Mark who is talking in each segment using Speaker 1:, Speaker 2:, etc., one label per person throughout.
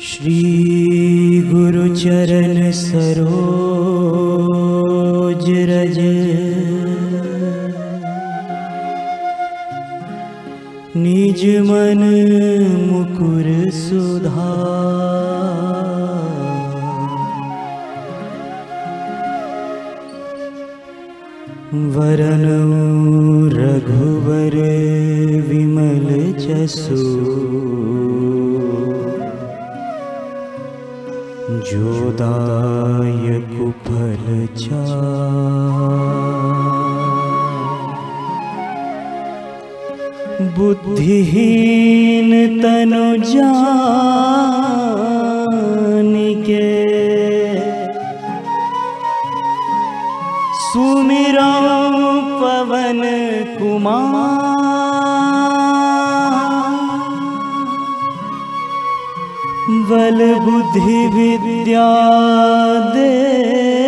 Speaker 1: श्री गुरु चरण सरोज रज। निज मन मुकुर सुधा। धा रघुवर विमल चसु। जोदाय कुफल चा बुद्धिहीन तनु जानिके। सुमिरो पवन कुमार। बल बुद्धि विद्या दे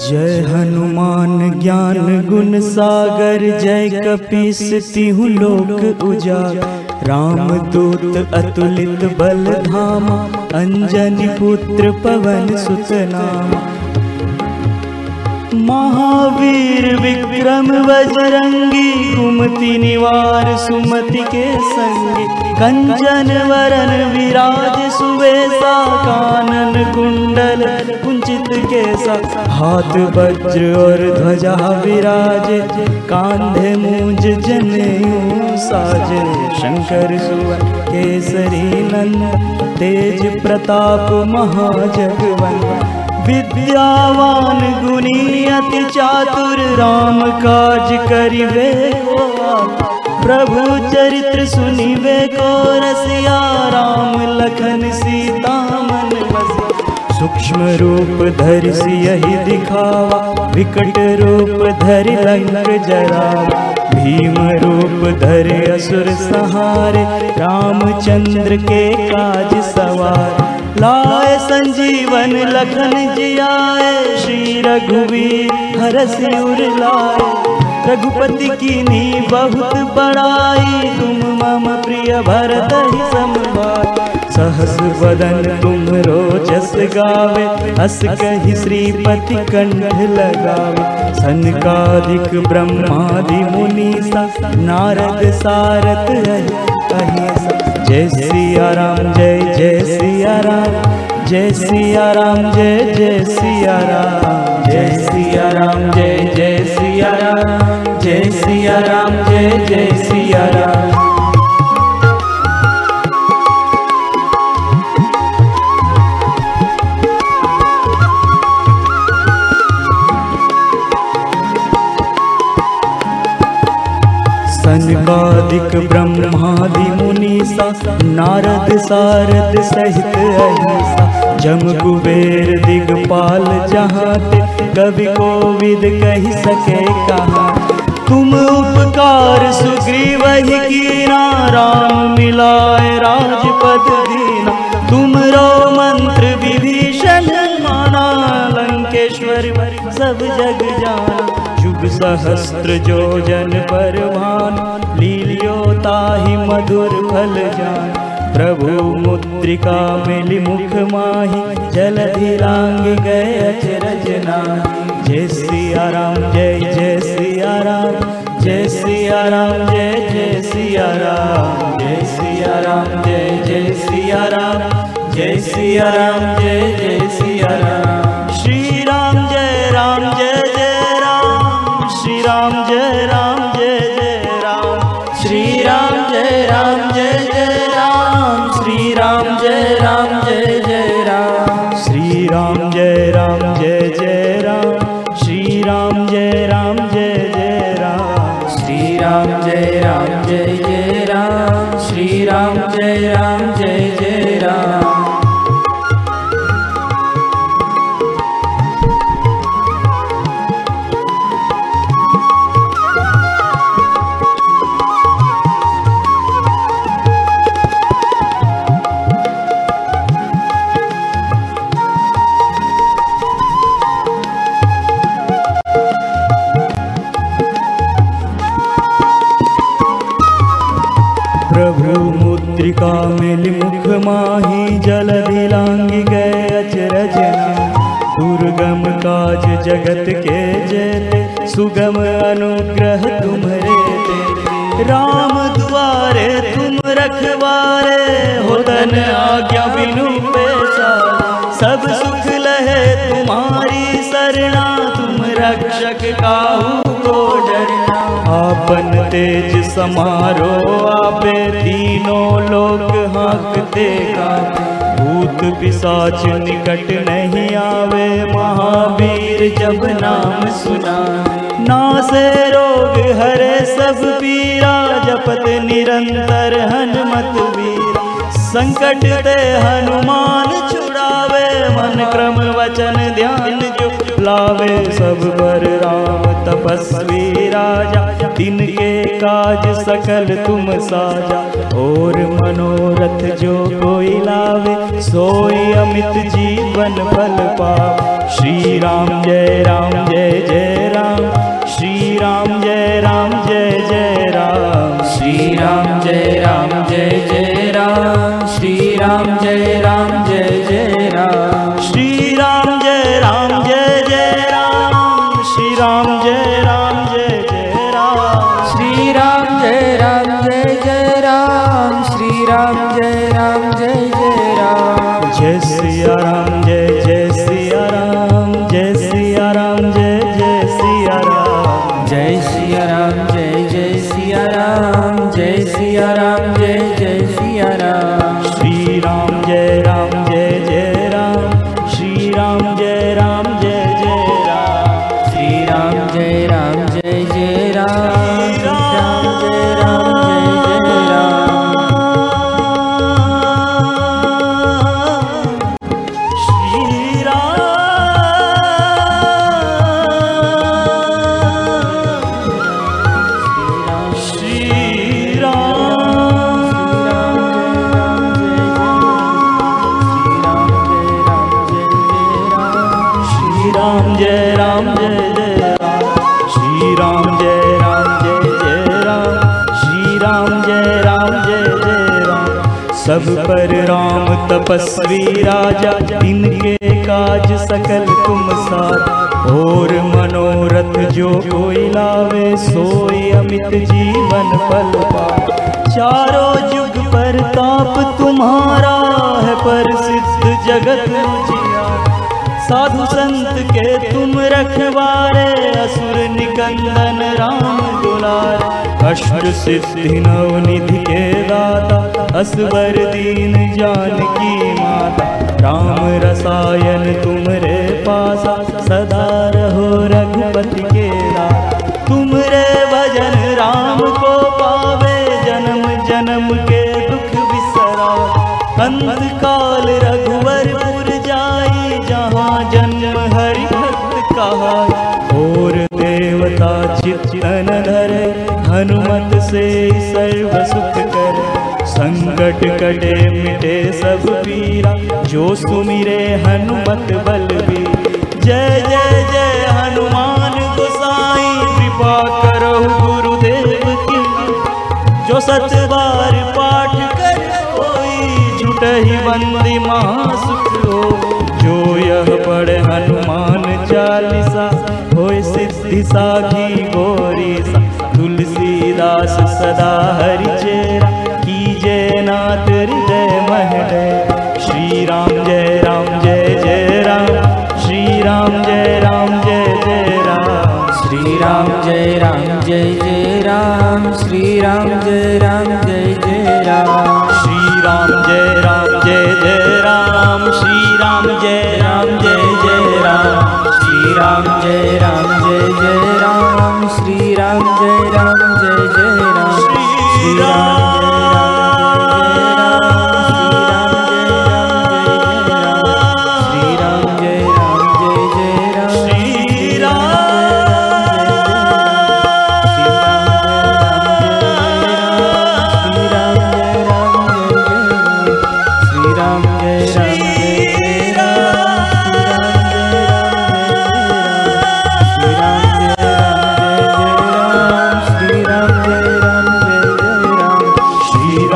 Speaker 1: जय हनुमान ज्ञान गुण सागर जय कपीस तिहु लोक उजागर। राम दूत अतुलित बल धामा अंजनी पुत्र पवन सुत नामा महावीर विक्रम बजरंगी, कुमति निवार सुमति के संगी, कंचन वरन विराज सुवेसा कानन कुंडल कुंचित केसा, हाथ वज्र और ध्वजा विराजे, कांधे मूंज जनेऊ साजे, शंकर सुवन, केसरी नंद, तेज प्रताप महाजगवंदन विद्यावान गुणी अति चातुर राम काज करिवे। प्रभु चरित्र सुनिवे को रसिया राम लखन सीता मन सूक्ष्म रूप धर सियहि दिखावा, विकट रूप धर लंक जरावा। भीम रूप धर असुर सहारे, रामचंद्र के काज सवार। लाए संजीवन लखन जियाए, श्री रघुवीर हरस उर लाए। रघुपति की नी बहुत बड़ाई, तुम मम प्रिय भरत ही संभाई सहस बदन तुम रोजस गावे, हस कही श्रीपति कंठ लगावे। सनकादिक ब्रह्मादि मुनीसा नारद सारथ अहिसा जय सिया राम जय जय सिया राम जय सिया राम जय जय सिया राम जय सिया राम जय जय सिया राम जय सिया राम जय जय सिया राम सारद सहित अहिसा जम कुबेर दिगपाल जहाँ ते कवि कोविद कही सके कहा। तुम उपकार सुग्रीव ही कीना, राम मिलाए राजपद दीना। तुम रो मंत्र विभीषण माना, लंकेश्वर सब जग जाना। शुभ सहस्त्र जो जन परवान लीलियो ताहि मधुर फल जान। प्रभु मुद्रिका मिली मुख माही जलधि लांग गए अचरज जय सिया राम जय जय सिया राम जय सिया राम जय जय सिया राम जय सिया राम जय जय सिया राम जय सिया राम जय जय सिया राम श्री राम, जय राम, जय जय राम। श्री राम, जय राम। मुद्रिका मिल मुख माही जल दिलांग गए अचरज दुर्गम काज जगत के जेते, सुगम अनुग्रह तुम्हारे राम द्वारे तुम रखवारे, हो तन आज्ञा बिनु पैसा सब सुख लहे तुम्हारी सरना, तुम रक्षक काहू आपन तेज समारो आपे तीनों लोग हाँकते गाते भूत पिशाच निकट नहीं आवे, महावीर जब नाम सुना। नासे रोग हरे, सब पीरा, जपत निरंतर हनुमत वीरा। संकट ते हनुमान छुड़ावे, मन क्रम वचन ध्यान जो लावे, सब पर तपस्वी राजा दिन के काज सकल तुम साजा। और मनोरथ जो कोई लावे सोई अमित जीवन फल पा श्री राम, जय राम Ram सब पर राम तपस्वी राजा, इनके काज सकल तुम साथ और मनोरथ जो कोई लावे सोई अमित जीवन फल पा चारों युग पर ताप तुम्हारा है पर सिद्ध जगत साधु संत के तुम रखवारे, असुर निकंदन राम दुलारे अष्ट सिद्धि नवनिधि के दाता, असवर दीन जानकी माता। राम रसायन तुमरे पासा, सदा हनुमत से सर्व सुख करे। संकट कटे मिटे सब पीरा, जो सुमिरे हनुमत बलबीर जय जय जय हनुमान गोसाई, कृपा करो गुरुदेव की। जो सच बार पाठ कर कोई, झूठ ही बंदी महासुख हो। जो यह पढ़े हनुमान चालीसा होय सिद्धि साखी rang rang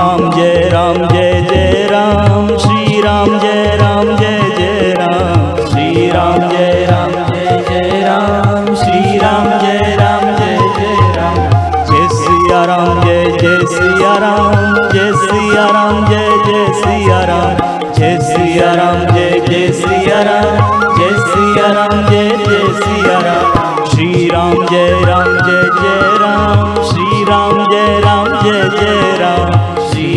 Speaker 1: Ram Jai Ram Jai Jai Ram Shri Ram Jai Ram Jai Jai Ram Shri Ram Jai Ram Jai Jai Ram Shri Ram
Speaker 2: Jai Ram Jai Jai Ram Jai Siya Ram Jai Jai Siya Ram Jai Siya
Speaker 1: Ram Jai Jai Siya Ram Jai Siya Ram Jai Jai Siya Ram Jai Siya
Speaker 2: Ram Jai Jai Siya Ram Shri Ram Jai Ram Jai Jai Ram Shri Ram
Speaker 1: Jai Ram Jai Jai Ram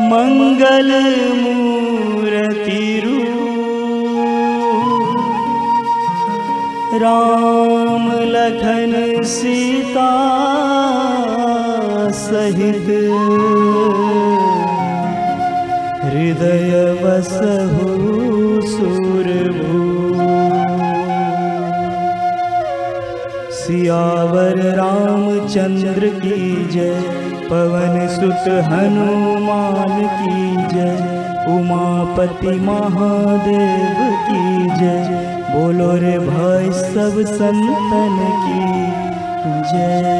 Speaker 1: मंगल मूर्ति रूप राम लखन सीता सहित हृदय बसहु सुरभू। सियावर रामचंद्र की जय पवन सुत हनुमान की जय। उमापति महादेव की जय। बोलो रे भाई सब संतन की जय